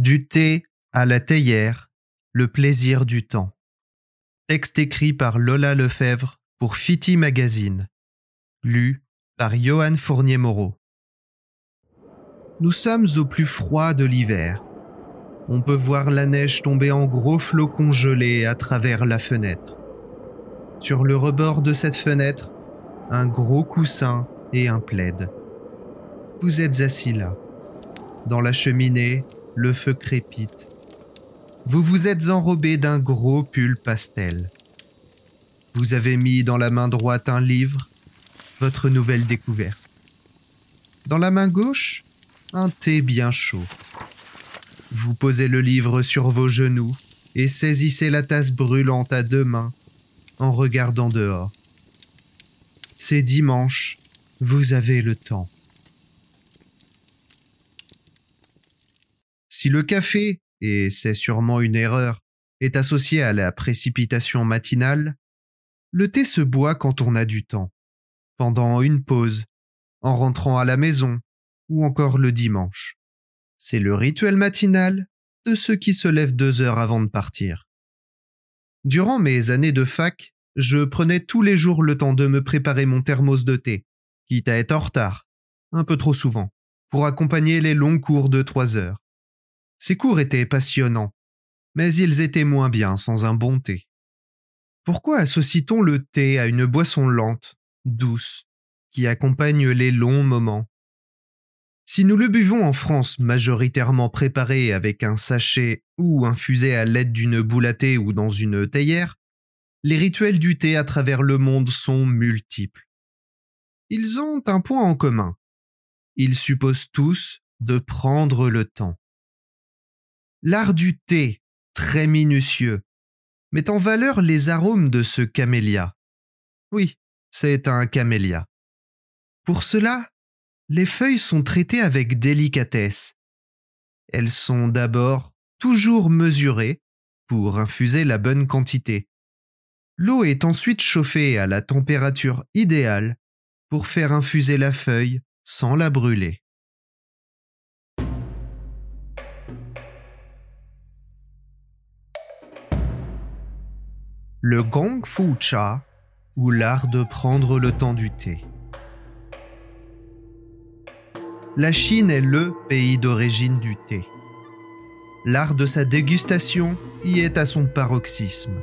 Du thé à la théière, le plaisir du temps. Texte écrit par Lola Lefebvre pour Fiti Magazine. Lu par Johan Fournier-Moreau. Nous sommes au plus froid de l'hiver. On peut voir la neige tomber en gros flocons gelés à travers la fenêtre. Sur le rebord de cette fenêtre, un gros coussin et un plaid. Vous êtes assis là. Dans la cheminée, le feu crépite. Vous vous êtes enrobé d'un gros pull pastel. Vous avez mis dans la main droite un livre, votre nouvelle découverte. Dans la main gauche, un thé bien chaud. Vous posez le livre sur vos genoux et saisissez la tasse brûlante à deux mains en regardant dehors. C'est dimanche, vous avez le temps. Si le café, et c'est sûrement une erreur, est associé à la précipitation matinale, le thé se boit quand on a du temps, pendant une pause, en rentrant à la maison, ou encore le dimanche. C'est le rituel matinal de ceux qui se lèvent deux heures avant de partir. Durant mes années de fac, je prenais tous les jours le temps de me préparer mon thermos de thé, quitte à être en retard, un peu trop souvent, pour accompagner les longs cours de trois heures. Ces cours étaient passionnants, mais ils étaient moins bien sans un bon thé. Pourquoi associe-t-on le thé à une boisson lente, douce, qui accompagne les longs moments? Si nous le buvons en France majoritairement préparé avec un sachet ou infusé à l'aide d'une boule à thé ou dans une théière, les rituels du thé à travers le monde sont multiples. Ils ont un point en commun. Ils supposent tous de prendre le temps. L'art du thé, très minutieux, met en valeur les arômes de ce camélia. Oui, c'est un camélia. Pour cela, les feuilles sont traitées avec délicatesse. Elles sont d'abord toujours mesurées pour infuser la bonne quantité. L'eau est ensuite chauffée à la température idéale pour faire infuser la feuille sans la brûler. Le Gong Fu Cha, ou l'art de prendre le temps du thé. La Chine est le pays d'origine du thé. L'art de sa dégustation y est à son paroxysme.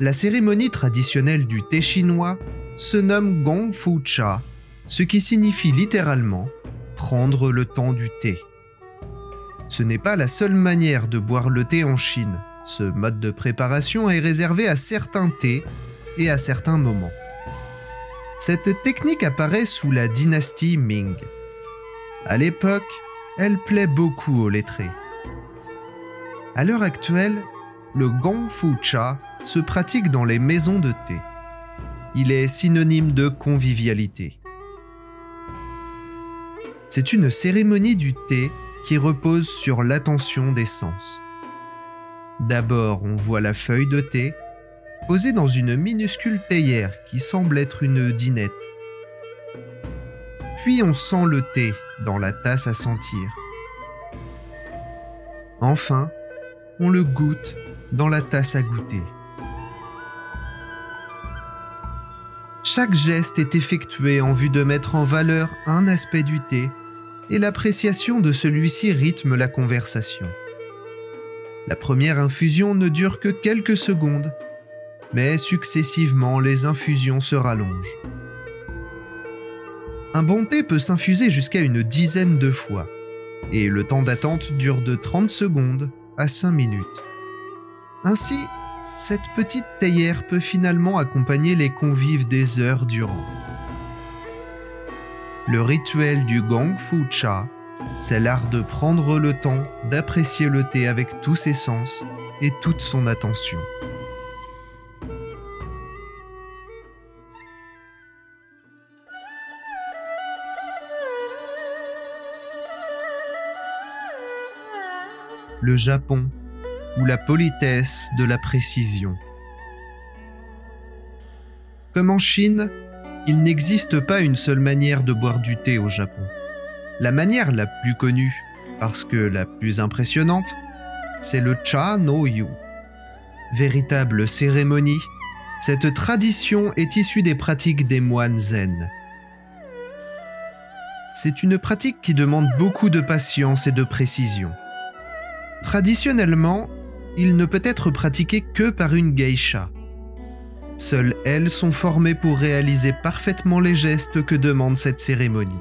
La cérémonie traditionnelle du thé chinois se nomme Gong Fu Cha, ce qui signifie littéralement prendre le temps du thé. Ce n'est pas la seule manière de boire le thé en Chine. Ce mode de préparation est réservé à certains thés et à certains moments. Cette technique apparaît sous la dynastie Ming. À l'époque, elle plaît beaucoup aux lettrés. À l'heure actuelle, le Gong Fu Cha se pratique dans les maisons de thé. Il est synonyme de convivialité. C'est une cérémonie du thé qui repose sur l'attention des sens. D'abord, on voit la feuille de thé posée dans une minuscule théière qui semble être une dinette. Puis on sent le thé dans la tasse à sentir. Enfin, on le goûte dans la tasse à goûter. Chaque geste est effectué en vue de mettre en valeur un aspect du thé et l'appréciation de celui-ci rythme la conversation. La première infusion ne dure que quelques secondes, mais successivement les infusions se rallongent. Un bon thé peut s'infuser jusqu'à une dizaine de fois, et le temps d'attente dure de 30 secondes à 5 minutes. Ainsi, cette petite théière peut finalement accompagner les convives des heures durant. Le rituel du Gong Fu Cha c'est l'art de prendre le temps d'apprécier le thé avec tous ses sens et toute son attention. Le Japon ou la politesse de la précision. Comme en Chine, il n'existe pas une seule manière de boire du thé au Japon. La manière la plus connue parce que la plus impressionnante, c'est le Cha no Yu. Véritable cérémonie, cette tradition est issue des pratiques des moines zen. C'est une pratique qui demande beaucoup de patience et de précision. Traditionnellement, il ne peut être pratiqué que par une geisha. Seules elles sont formées pour réaliser parfaitement les gestes que demande cette cérémonie.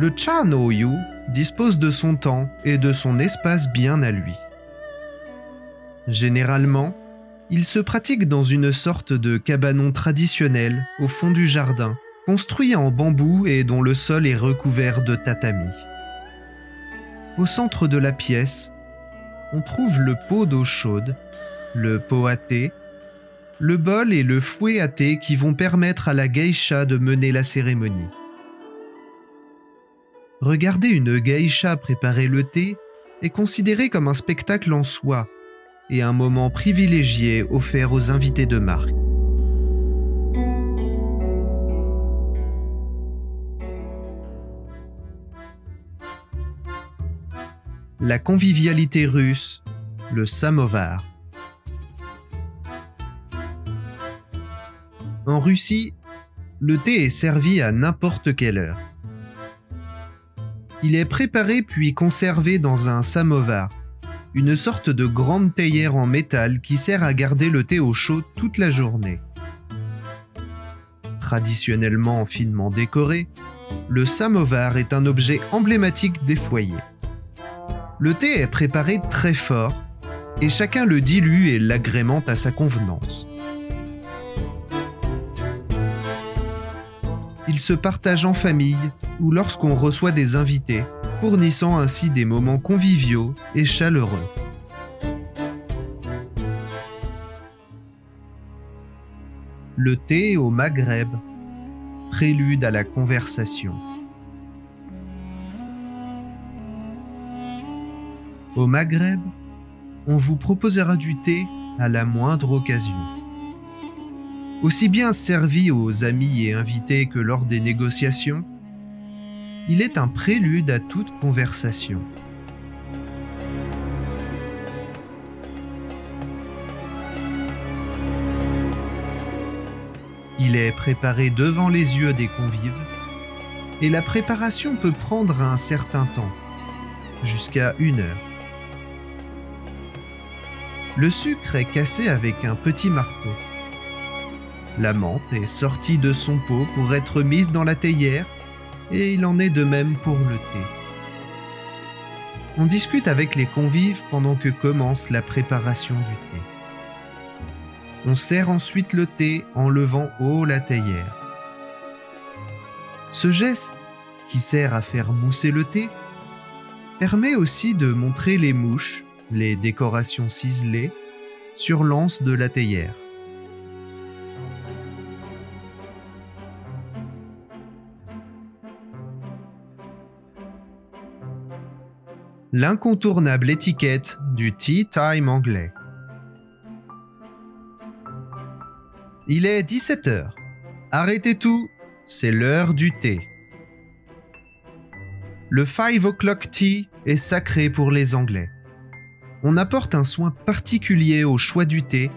Le Cha no Yu dispose de son temps et de son espace bien à lui. Généralement, il se pratique dans une sorte de cabanon traditionnel au fond du jardin, construit en bambou et dont le sol est recouvert de tatami. Au centre de la pièce, on trouve le pot d'eau chaude, le pot à thé, le bol et le fouet à thé qui vont permettre à la geisha de mener la cérémonie. Regarder une geisha préparer le thé est considéré comme un spectacle en soi et un moment privilégié offert aux invités de marque. La convivialité russe, le samovar. En Russie, le thé est servi à n'importe quelle heure. Il est préparé puis conservé dans un samovar, une sorte de grande théière en métal qui sert à garder le thé au chaud toute la journée. Traditionnellement finement décoré, le samovar est un objet emblématique des foyers. Le thé est préparé très fort et chacun le dilue et l'agrémente à sa convenance. Il se partage en famille ou lorsqu'on reçoit des invités, fournissant ainsi des moments conviviaux et chaleureux. Le thé au Maghreb, prélude à la conversation. Au Maghreb, on vous proposera du thé à la moindre occasion. Aussi bien servi aux amis et invités que lors des négociations, il est un prélude à toute conversation. Il est préparé devant les yeux des convives et la préparation peut prendre un certain temps, jusqu'à une heure. Le sucre est cassé avec un petit marteau. La menthe est sortie de son pot pour être mise dans la théière et il en est de même pour le thé. On discute avec les convives pendant que commence la préparation du thé. On sert ensuite le thé en levant haut la théière. Ce geste, qui sert à faire mousser le thé, permet aussi de montrer les mouches, les décorations ciselées, sur l'anse de la théière. L'incontournable étiquette du tea time anglais. Il est 17h. Arrêtez tout, c'est l'heure du thé. Le 5 o'clock tea est sacré pour les Anglais. On apporte un soin particulier au choix du thé,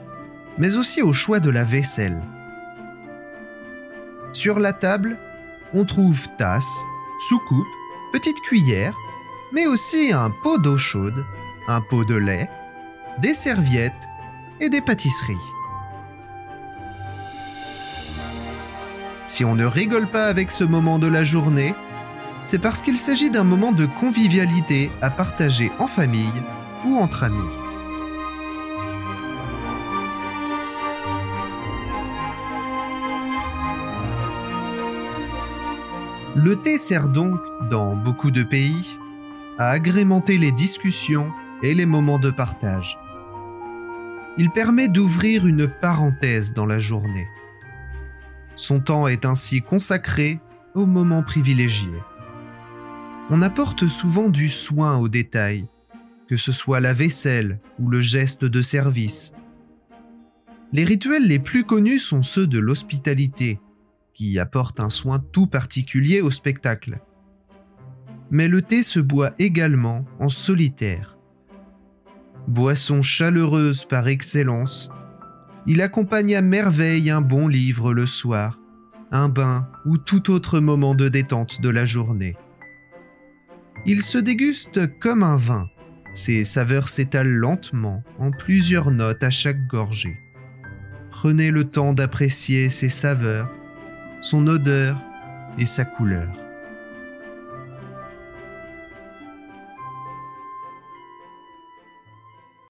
mais aussi au choix de la vaisselle. Sur la table, on trouve tasse, soucoupe, petite cuillère, mais aussi un pot d'eau chaude, un pot de lait, des serviettes et des pâtisseries. Si on ne rigole pas avec ce moment de la journée, c'est parce qu'il s'agit d'un moment de convivialité à partager en famille ou entre amis. Le thé sert donc, dans beaucoup de pays, à agrémenter les discussions et les moments de partage. Il permet d'ouvrir une parenthèse dans la journée. Son temps est ainsi consacré aux moments privilégiés. On apporte souvent du soin aux détails, que ce soit la vaisselle ou le geste de service. Les rituels les plus connus sont ceux de l'hospitalité, qui apportent un soin tout particulier au spectacle. Mais le thé se boit également en solitaire. Boisson chaleureuse par excellence, il accompagne à merveille un bon livre le soir, un bain ou tout autre moment de détente de la journée. Il se déguste comme un vin, ses saveurs s'étalent lentement en plusieurs notes à chaque gorgée. Prenez le temps d'apprécier ses saveurs, son odeur et sa couleur.